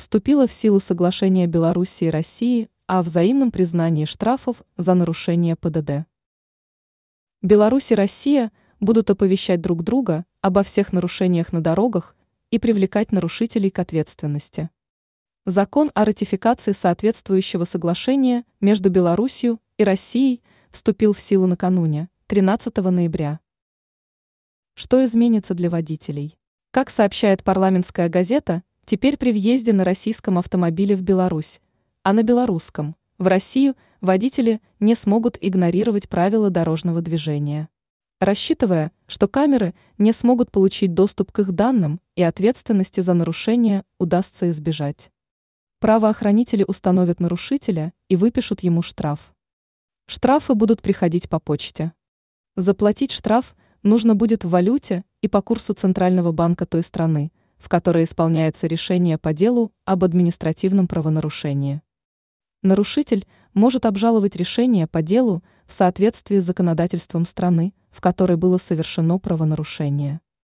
вступило в силу соглашение Беларуси и России о взаимном признании штрафов за нарушение ПДД. Беларусь и Россия будут оповещать друг друга обо всех нарушениях на дорогах и привлекать нарушителей к ответственности. Закон о ратификации соответствующего соглашения между Беларусью и Россией вступил в силу накануне, 13 ноября. Что изменится для водителей? Как сообщает парламентская газета, теперь при въезде на российском автомобиле в Беларусь, а на белорусском, в Россию, водители не смогут игнорировать правила дорожного движения. Рассчитывая, что камеры не смогут получить доступ к их данным и ответственности за нарушение удастся избежать. Правоохранители установят нарушителя и выпишут ему штраф. Штрафы будут приходить по почте. Заплатить штраф нужно будет в валюте и по курсу Центрального банка той страны, в которой исполняется решение по делу об административном правонарушении. Нарушитель может обжаловать решение по делу в соответствии с законодательством страны, в которой было совершено правонарушение.